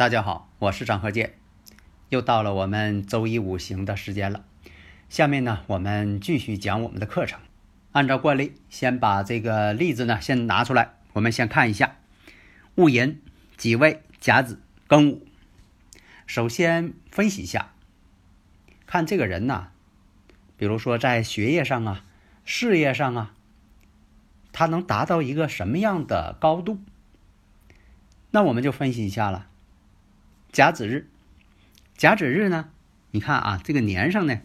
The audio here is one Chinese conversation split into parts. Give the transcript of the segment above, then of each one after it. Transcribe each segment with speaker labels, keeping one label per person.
Speaker 1: 大家好，我是张和建，又到了我们周一五行的时间了。下面呢，我们继续讲我们的课程。按照惯例，先把这个例子呢先拿出来，我们先看一下戊寅、己未、甲子、庚午。首先分析一下，看这个人呢，比如说在学业上啊、事业上啊，他能达到一个什么样的高度？那我们就分析一下了。甲子日，甲子日呢？你看啊，这个年上呢，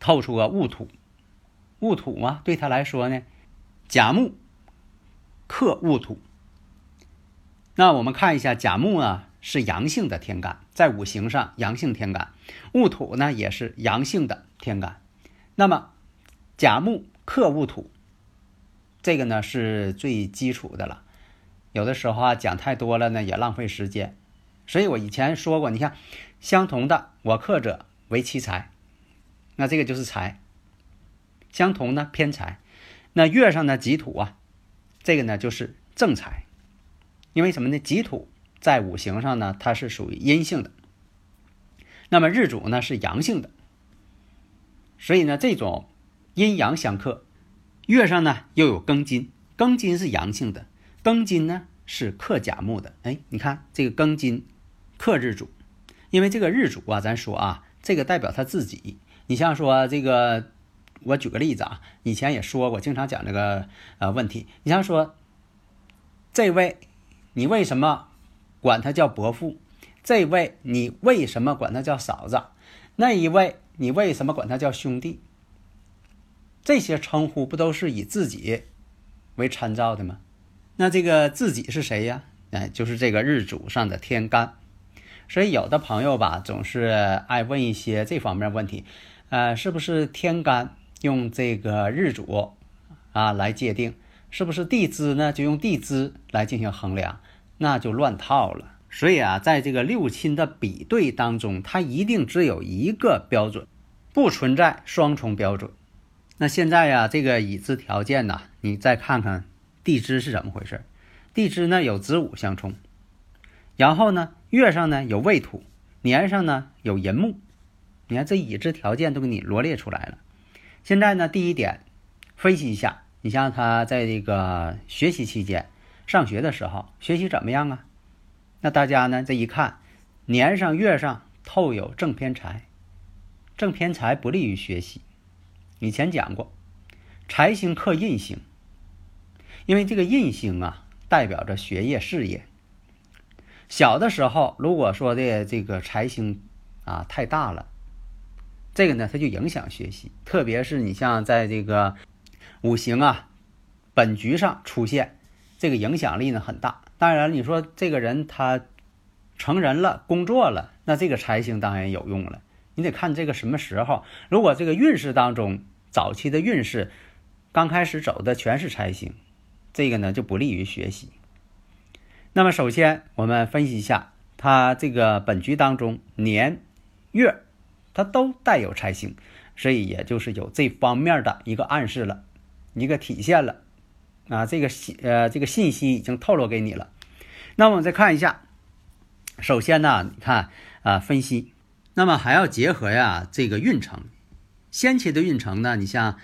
Speaker 1: 透出个戊土，戊土嘛，对他来说呢，甲木克戊土。那我们看一下，甲木啊是阳性的天干，在五行上阳性天干，戊土呢也是阳性的天干。那么甲木克戊土，这个呢是最基础的了。有的时候啊，讲太多了呢，也浪费时间。所以我以前说过，你看，相同的我克者为其财，那这个就是财。相同呢偏财，那月上的己土啊，这个呢就是正财。因为什么呢？己土在五行上呢，它是属于阴性的，那么日主呢是阳性的，所以呢这种阴阳相克，月上呢又有庚金，庚金是阳性的，庚金呢是克甲木的。哎，你看这个庚金。克日主，因为这个日主啊，咱说啊，这个代表他自己。你像说这个，我举个例子啊，以前也说过，经常讲这个呃问题。你像说，这位你为什么管他叫伯父？这位你为什么管他叫嫂子？那一位你为什么管他叫兄弟？这些称呼不都是以自己为参照的吗？那这个自己是谁呀？哎，就是这个日主上的天干。所以有的朋友吧，总是爱问一些这方面问题，呃，是不是天干用这个日主啊来界定？是不是地支呢就用地支来进行衡量？那就乱套了。所以啊，在这个六亲的比对当中，它一定只有一个标准，不存在双重标准。那现在呀，这个已知条件呢，你再看看地支是怎么回事？地支呢有子午相冲。然后呢，月上呢有未土，年上呢有寅木，你看这已知条件都给你罗列出来了。现在呢，第一点，分析一下，你像他在这个学习期间，上学的时候学习怎么样啊？那大家呢这一看，年上月上透有正偏财，正偏财不利于学习。以前讲过，财星克印星，因为这个印星啊代表着学业事业。小的时候，如果说的这个财星啊太大了，这个呢，它就影响学习。特别是你像在这个五行啊本局上出现，这个影响力呢很大。当然，你说这个人他成人了，工作了，那这个财星当然有用了。你得看这个什么时候。如果这个运势当中早期的运势刚开始走的全是财星，这个呢就不利于学习。那么首先，我们分析一下它这个本局当中年、月，它都带有财星，所以也就是有这方面的一个暗示了，一个体现了啊，这个信呃这个信息已经透露给你了。那么我们再看一下，首先呢，你看啊分析，那么还要结合呀这个运程，先期的运程呢，你像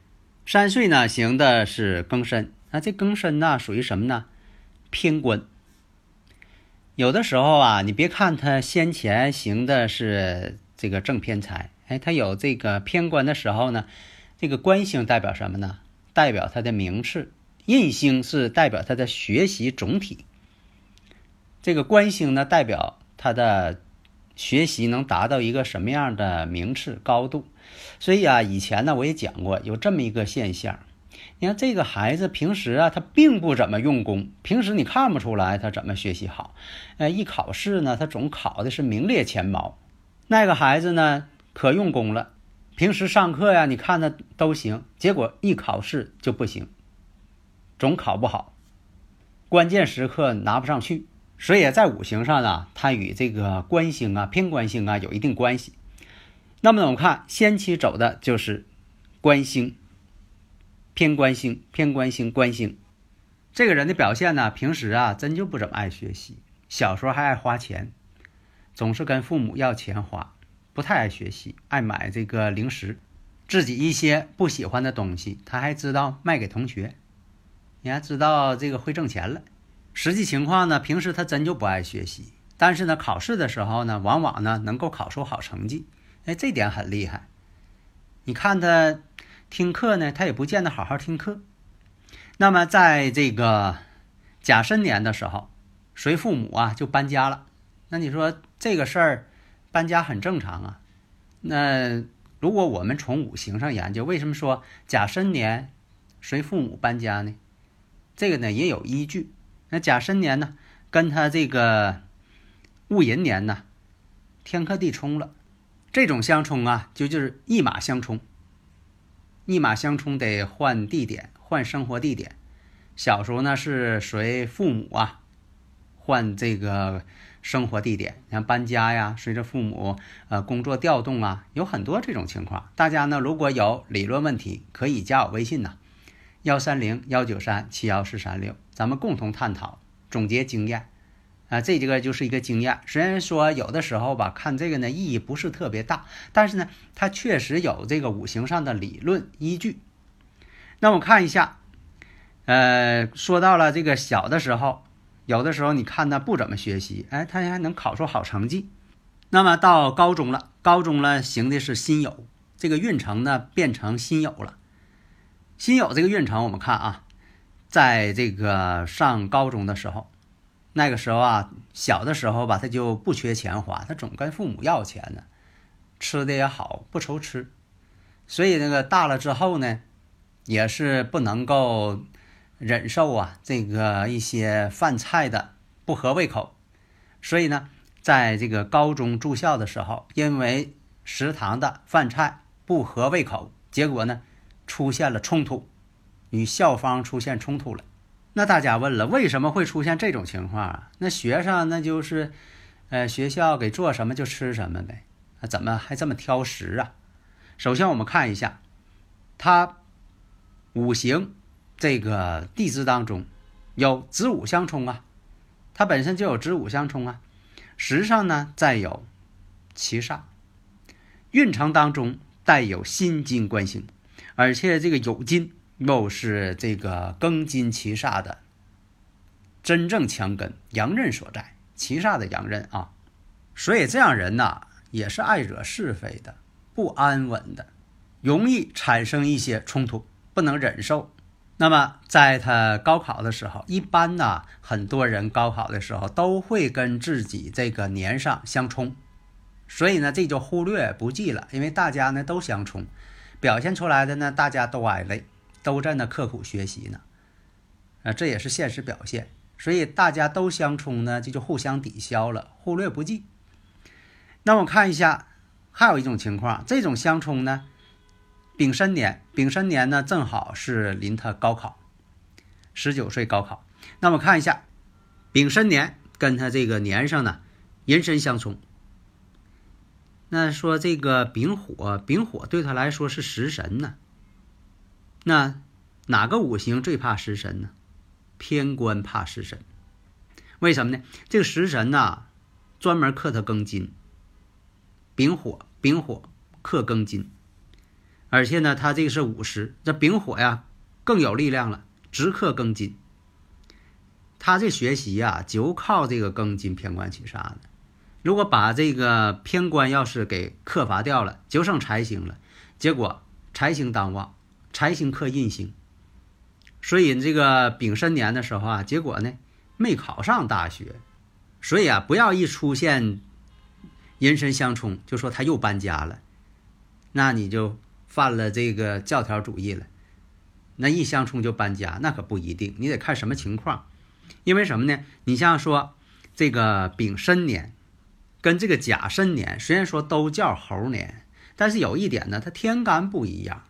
Speaker 1: 三岁呢行的是庚申，那这庚申呢属于什么呢？偏官。有的时候啊，你别看他先前行的是这个正偏财，哎，他有这个偏官的时候呢，这个官星代表什么呢？代表他的名次，印星是代表他的学习总体，这个官星呢代表他的学习能达到一个什么样的名次高度。所以啊，以前呢我也讲过，有这么一个现象。你看这个孩子平时啊，他并不怎么用功，平时你看不出来他怎么学习好。呃，一考试呢，他总考的是名列前茅。那个孩子呢，可用功了，平时上课呀，你看他都行，结果一考试就不行，总考不好，关键时刻拿不上去。所以在五行上呢，它与这个官星啊、偏官星啊有一定关系。那么我们看先期走的就是官星。偏官星，偏官星，官星，这个人的表现呢，平时啊，真就不怎么爱学习。小时候还爱花钱，总是跟父母要钱花，不太爱学习，爱买这个零食，自己一些不喜欢的东西，他还知道卖给同学，你还知道这个会挣钱了。实际情况呢，平时他真就不爱学习，但是呢，考试的时候呢，往往呢能够考出好成绩，哎，这点很厉害。你看他。听课呢，他也不见得好好听课。那么，在这个甲申年的时候，随父母啊就搬家了。那你说这个事儿，搬家很正常啊。那如果我们从五行上研究，为什么说甲申年随父母搬家呢？这个呢也有依据。那甲申年呢，跟他这个戊寅年呢，天克地冲了，这种相冲啊，就就是一马相冲。一马相冲得换地点，换生活地点。小时候呢是随父母啊换这个生活地点，像搬家呀，随着父母呃工作调动啊，有很多这种情况。大家呢如果有理论问题，可以加我微信呐，幺三零幺九三七幺四三六，咱们共同探讨，总结经验。啊，这几个就是一个经验。虽然说有的时候吧，看这个呢意义不是特别大，但是呢，它确实有这个五行上的理论依据。那我看一下，呃，说到了这个小的时候，有的时候你看他不怎么学习，哎，他还能考出好成绩。那么到高中了，高中了行的是辛酉，这个运程呢变成辛酉了。辛酉这个运程，我们看啊，在这个上高中的时候。那个时候啊，小的时候吧，他就不缺钱花，他总跟父母要钱呢，吃的也好，不愁吃。所以那个大了之后呢，也是不能够忍受啊，这个一些饭菜的不合胃口。所以呢，在这个高中住校的时候，因为食堂的饭菜不合胃口，结果呢，出现了冲突，与校方出现冲突了。那大家问了，为什么会出现这种情况啊？那学生那就是，呃，学校给做什么就吃什么呗，那怎么还这么挑食啊？首先我们看一下，它五行这个地支当中有子午相冲啊，它本身就有子午相冲啊。时上呢再有七煞，运程当中带有辛金官星，而且这个酉金。又是这个庚金七煞的真正强根，阳刃所在，七煞的阳刃啊，所以这样人呐，也是爱惹是非的，不安稳的，容易产生一些冲突，不能忍受。那么在他高考的时候，一般呢，很多人高考的时候都会跟自己这个年上相冲，所以呢，这就忽略不计了，因为大家呢都相冲，表现出来的呢，大家都挨累。都在那刻苦学习呢，啊，这也是现实表现。所以大家都相冲呢，这就互相抵消了，忽略不计。那我看一下，还有一种情况，这种相冲呢，丙申年，丙申年呢正好是临他高考，十九岁高考。那我看一下，丙申年跟他这个年上呢，寅申相冲。那说这个丙火，丙火对他来说是食神呢。那哪个五行最怕食神呢？偏官怕食神，为什么呢？这个食神呐，专门克他庚金。丙火，丙火克庚金，而且呢，他这个是午时，这丙火呀更有力量了，直克庚金。他这学习呀，就靠这个庚金偏官去杀的。如果把这个偏官要是给克伐掉了，就剩财星了，结果财星当旺。财星克印星，所以这个丙申年的时候啊，结果呢没考上大学，所以啊，不要一出现寅申相冲，就说他又搬家了，那你就犯了这个教条主义了。那一相冲就搬家，那可不一定，你得看什么情况。因为什么呢？你像说这个丙申年跟这个甲申年，虽然说都叫猴年，但是有一点呢，它天干不一样。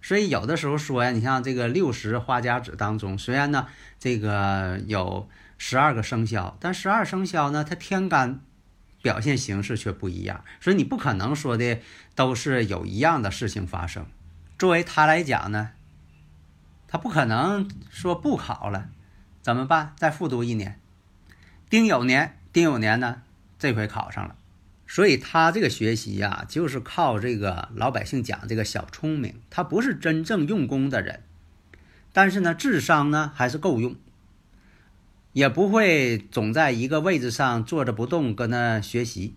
Speaker 1: 所以有的时候说呀，你像这个六十花甲子当中，虽然呢这个有十二个生肖，但十二生肖呢，它天干表现形式却不一样。所以你不可能说的都是有一样的事情发生。作为他来讲呢，他不可能说不考了，怎么办？再复读一年。丁酉年，丁酉年呢，这回考上了。所以他这个学习呀，就是靠这个老百姓讲这个小聪明，他不是真正用功的人，但是呢，智商呢还是够用，也不会总在一个位置上坐着不动，搁那学习。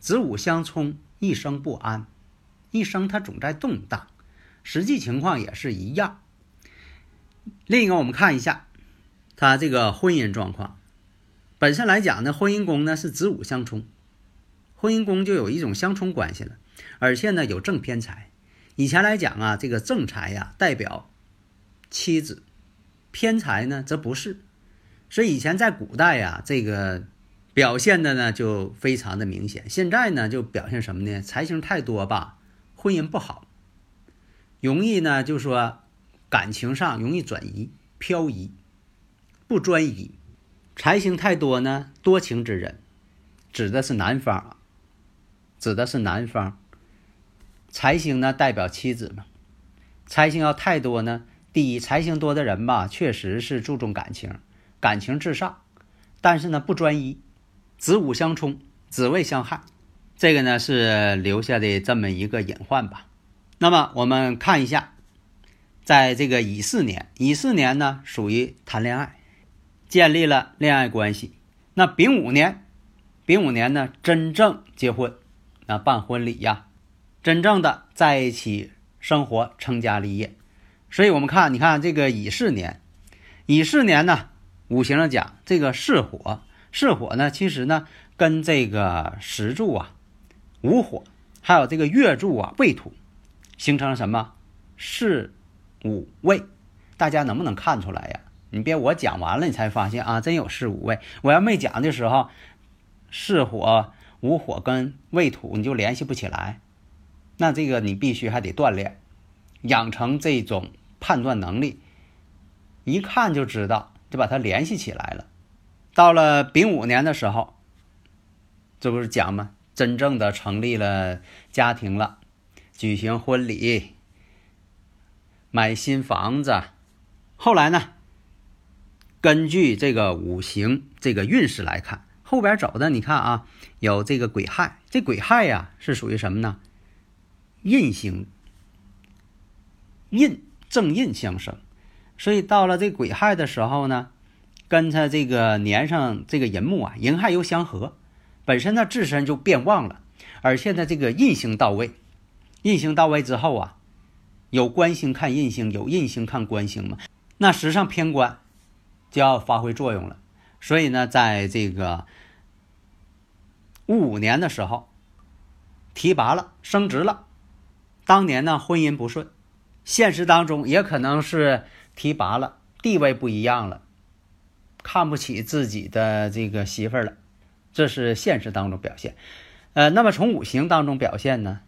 Speaker 1: 子午相冲，一生不安，一生他总在动荡，实际情况也是一样。另一个，我们看一下他这个婚姻状况，本身来讲呢，婚姻宫呢是子午相冲。婚姻宫就有一种相冲关系了，而且呢有正偏财。以前来讲啊，这个正财呀代表妻子，偏财呢则不是。所以以前在古代呀，这个表现的呢就非常的明显。现在呢就表现什么呢？财星太多吧，婚姻不好，容易呢就说感情上容易转移、漂移，不专一。财星太多呢，多情之人，指的是男方。指的是男方，财星呢代表妻子嘛？财星要太多呢，第一，财星多的人吧，确实是注重感情，感情至上，但是呢不专一，子午相冲，子未相害，这个呢是留下的这么一个隐患吧。那么我们看一下，在这个乙巳年，乙巳年呢属于谈恋爱，建立了恋爱关系。那丙午年，丙午年呢真正结婚。办婚礼呀，真正的在一起生活、成家立业，所以我们看，你看这个乙巳年，乙巳年呢，五行上讲这个巳火，巳火呢，其实呢跟这个石柱啊、午火，还有这个月柱啊、未土，形成了什么巳午未？大家能不能看出来呀？你别我讲完了，你才发现啊，真有巳午未。我要没讲的时候，巳火。午火跟未土你就联系不起来，那这个你必须还得锻炼，养成这种判断能力，一看就知道，就把它联系起来了。到了丙午年的时候，这不是讲吗？真正的成立了家庭了，举行婚礼，买新房子。后来呢，根据这个五行这个运势来看。后边走的，你看啊，有这个癸亥，这癸亥呀是属于什么呢？印星，印正印相生，所以到了这癸亥的时候呢，跟他这个年上这个寅木啊，寅亥又相合，本身呢自身就变旺了，而现在这个印星到位，印星到位之后啊，有官星看印星，有印星看官星嘛，那实际上偏官就要发挥作用了，所以呢，在这个。五五年的时候，提拔了，升职了。当年呢，婚姻不顺，现实当中也可能是提拔了，地位不一样了，看不起自己的这个媳妇儿了，这是现实当中表现。呃，那么从五行当中表现呢，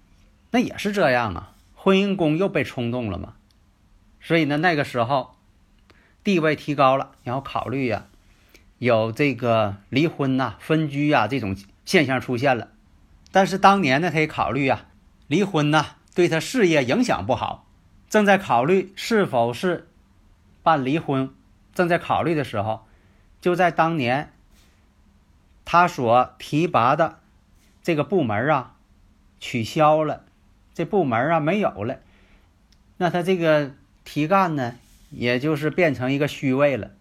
Speaker 1: 那也是这样啊，婚姻宫又被冲动了嘛，所以呢，那个时候地位提高了，然后考虑呀，有这个离婚呐、分居呀这种。现象出现了，但是当年呢，他也考虑啊，离婚呢对他事业影响不好，正在考虑是否是办离婚，正在考虑的时候，就在当年，他所提拔的这个部门啊取消了，这部门啊没有了，那他这个提干呢，也就是变成一个虚位了，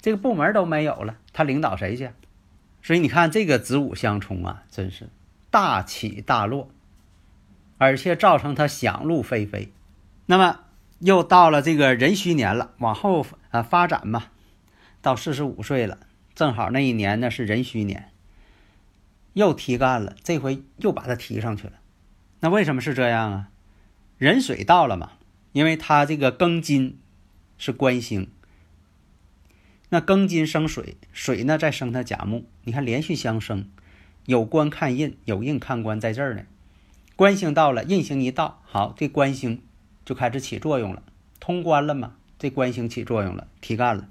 Speaker 1: 这个部门都没有了，他领导谁去？所以你看这个子午相冲啊，真是大起大落，而且造成他想入非非。那么又到了这个壬戌年了，往后啊发展嘛，到四十五岁了，正好那一年呢是壬戌年。又提干了，这回又把他提上去了。那为什么是这样啊？壬水到了嘛，因为他这个庚金是官星，那庚金生水，水呢再生它甲木，你看连续相生，有官看印，有印看官在这儿呢。官星到了，印星一到，好，这官星就开始起作用了，通关了嘛？这官星起作用了，提干了。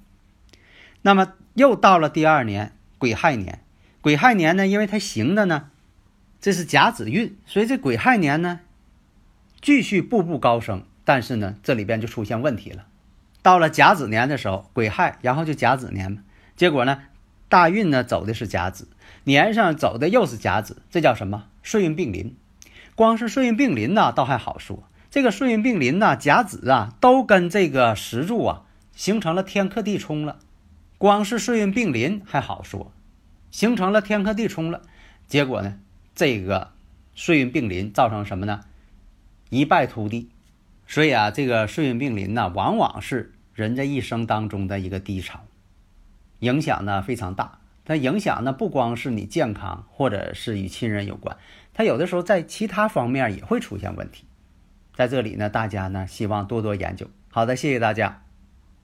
Speaker 1: 那么又到了第二年癸亥年，癸亥年呢，因为它行的呢，这是甲子运，所以这癸亥年呢，继续步步高升。但是呢，这里边就出现问题了。到了甲子年的时候，癸亥，然后就甲子年嘛。结果呢，大运呢走的是甲子，年上走的又是甲子，这叫什么？顺运并临。光是顺运并临呢，倒还好说。这个顺运并临呢，甲子啊，都跟这个石柱啊形成了天克地冲了。光是顺运并临还好说，形成了天克地冲了，结果呢，这个顺运并临造成什么呢？一败涂地。所以啊，这个顺运并临呢，往往是人这一生当中的一个低潮，影响呢非常大。它影响呢不光是你健康，或者是与亲人有关，它有的时候在其他方面也会出现问题。在这里呢，大家呢希望多多研究。好的，谢谢大家。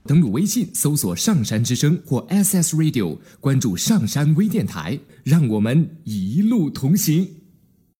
Speaker 2: 登录微信搜索“上山之声”或 SS Radio，关注上山微电台，让我们一路同行。